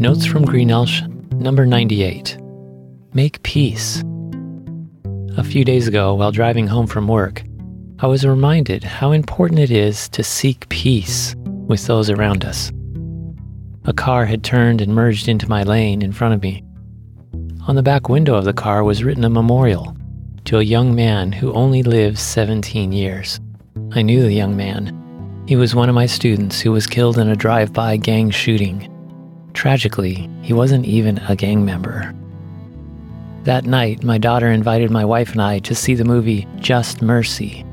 Notes from Greenelsh, number 98. Make peace. A few days ago, while driving home from work, I was reminded how important it is to seek peace with those around us. A car had turned and merged into my lane in front of me. On the back window of the car was written a memorial to a young man who only lived 17 years. I knew the young man. He was one of my students who was killed in a drive by gang shooting. Tragically, he wasn't even a gang member. That night, my daughter invited my wife and I to see the movie Just Mercy.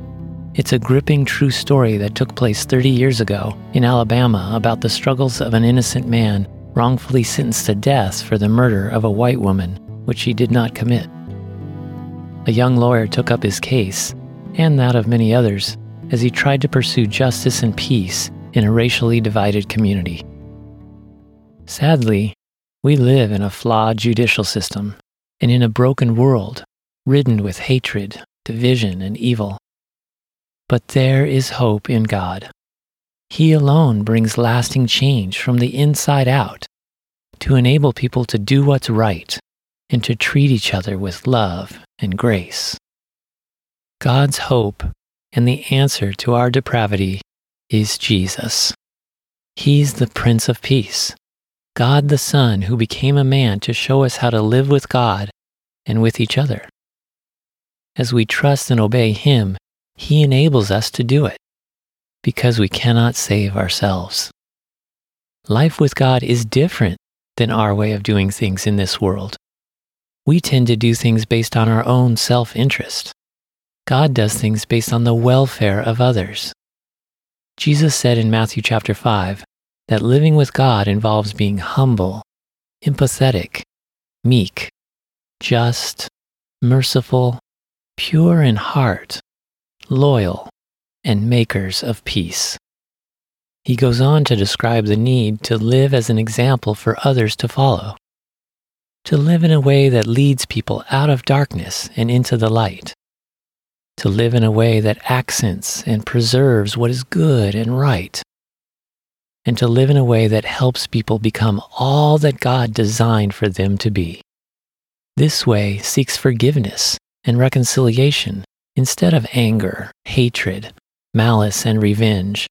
It's a gripping true story that took place 30 years ago in Alabama about the struggles of an innocent man wrongfully sentenced to death for the murder of a white woman, which he did not commit. A young lawyer took up his case, and that of many others, as he tried to pursue justice and peace in a racially divided community. Sadly, we live in a flawed judicial system and in a broken world ridden with hatred, division, and evil. But there is hope in God. He alone brings lasting change from the inside out to enable people to do what's right and to treat each other with love and grace. God's hope and the answer to our depravity is Jesus. He's the Prince of Peace, God the Son who became a man to show us how to live with God and with each other. As we trust and obey Him, He enables us to do it because we cannot save ourselves. Life with God is different than our way of doing things in this world. We tend to do things based on our own self interest. God does things based on the welfare of others. Jesus said in Matthew chapter 5 that living with God involves being humble, empathetic, meek, just, merciful, pure in heart, loyal, and makers of peace. He goes on to describe the need to live as an example for others to follow, to live in a way that leads people out of darkness and into the light, to live in a way that accents and preserves what is good and right, and to live in a way that helps people become all that God designed for them to be. This way seeks forgiveness and reconciliation instead of anger, hatred, malice, and revenge.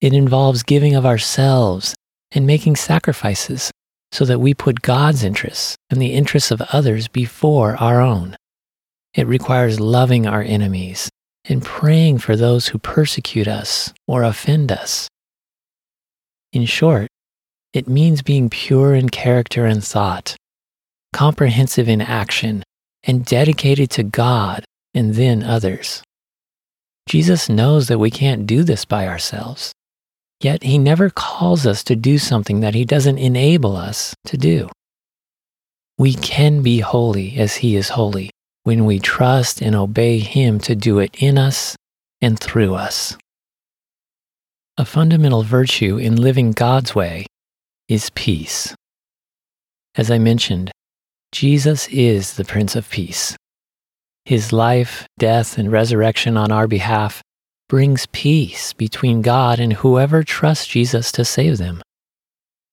It involves giving of ourselves and making sacrifices so that we put God's interests and the interests of others before our own. It requires loving our enemies and praying for those who persecute us or offend us. In short, it means being pure in character and thought, comprehensive in action, and dedicated to God and then others. Jesus knows that we can't do this by ourselves, yet he never calls us to do something that he doesn't enable us to do. We can be holy as he is holy when we trust and obey Him to do it in us and through us. A fundamental virtue in living God's way is peace. As I mentioned, Jesus is the Prince of Peace. His life, death, and resurrection on our behalf brings peace between God and whoever trusts Jesus to save them.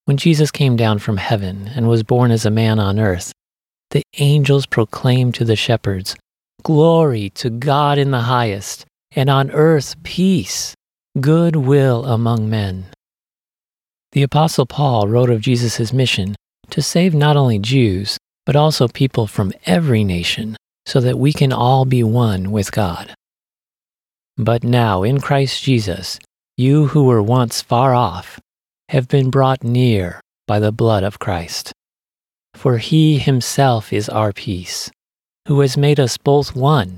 When Jesus came down from heaven and was born as a man on earth, the angels proclaimed to the shepherds, Glory to God in the highest, and on earth peace, goodwill among men. The Apostle Paul wrote of Jesus' mission to save not only Jews, but also people from every nation, so that we can all be one with God. But now, in Christ Jesus, you who were once far off have been brought near by the blood of Christ. For he himself is our peace, who has made us both one,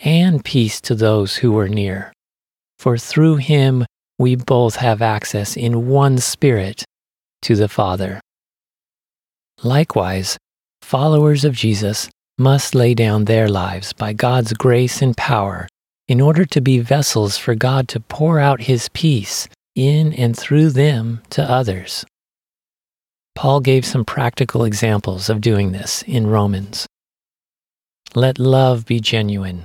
and peace to those who were near. For through him we both have access in one Spirit to the Father. Likewise, followers of Jesus must lay down their lives by God's grace and power in order to be vessels for God to pour out His peace in and through them to others. Paul gave some practical examples of doing this in Romans. Let love be genuine.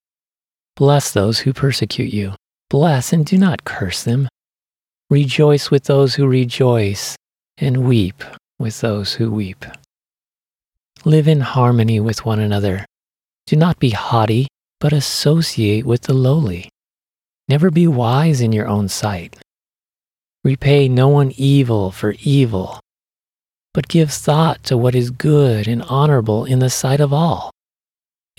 Bless those who persecute you. Bless and do not curse them. Rejoice with those who rejoice, and weep with those who weep. Live in harmony with one another. Do not be haughty, but associate with the lowly. Never be wise in your own sight. Repay no one evil for evil, but give thought to what is good and honorable in the sight of all.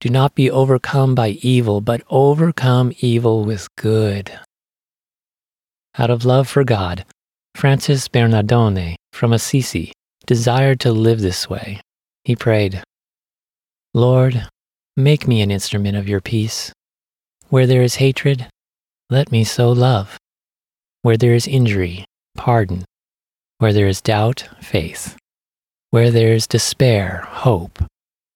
Do not be overcome by evil, but overcome evil with good. Out of love for God, Francis Bernardone from Assisi desired to live this way. He prayed, Lord, make me an instrument of your peace. Where there is hatred, let me sow love. Where there is injury, pardon. Where there is doubt, faith. Where there is despair, hope.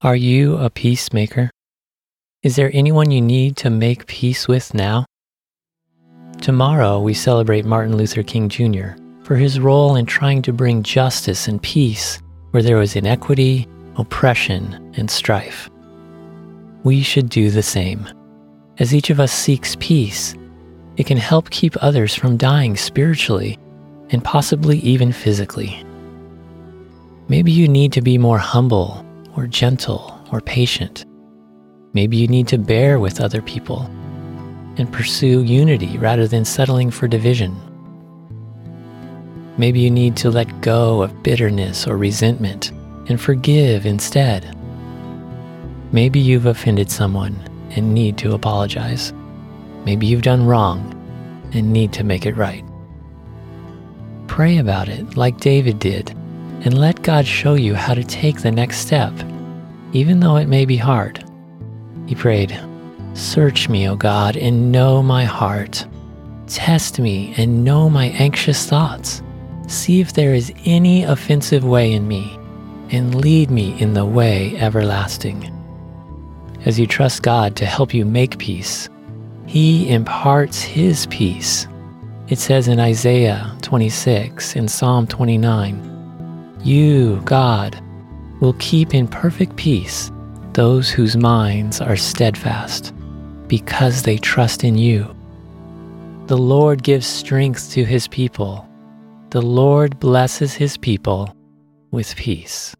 Are you a peacemaker? Is there anyone you need to make peace with now? Tomorrow we celebrate Martin Luther King Jr. for his role in trying to bring justice and peace where there was inequity, oppression, and strife. We should do the same. As each of us seeks peace, it can help keep others from dying spiritually and possibly even physically. Maybe you need to be more humble or gentle or patient. Maybe you need to bear with other people and pursue unity rather than settling for division. Maybe you need to let go of bitterness or resentment and forgive instead. Maybe you've offended someone and need to apologize. Maybe you've done wrong and need to make it right. Pray about it like David did and let God show you how to take the next step, even though it may be hard. He prayed, Search me, O God, and know my heart. Test me and know my anxious thoughts. See if there is any offensive way in me, and lead me in the way everlasting. As you trust God to help you make peace, He imparts His peace. It says in Isaiah 26 and Psalm 29 you, God, will keep in perfect peace those whose minds are steadfast, because they trust in you. The Lord gives strength to his people. The Lord blesses his people with peace.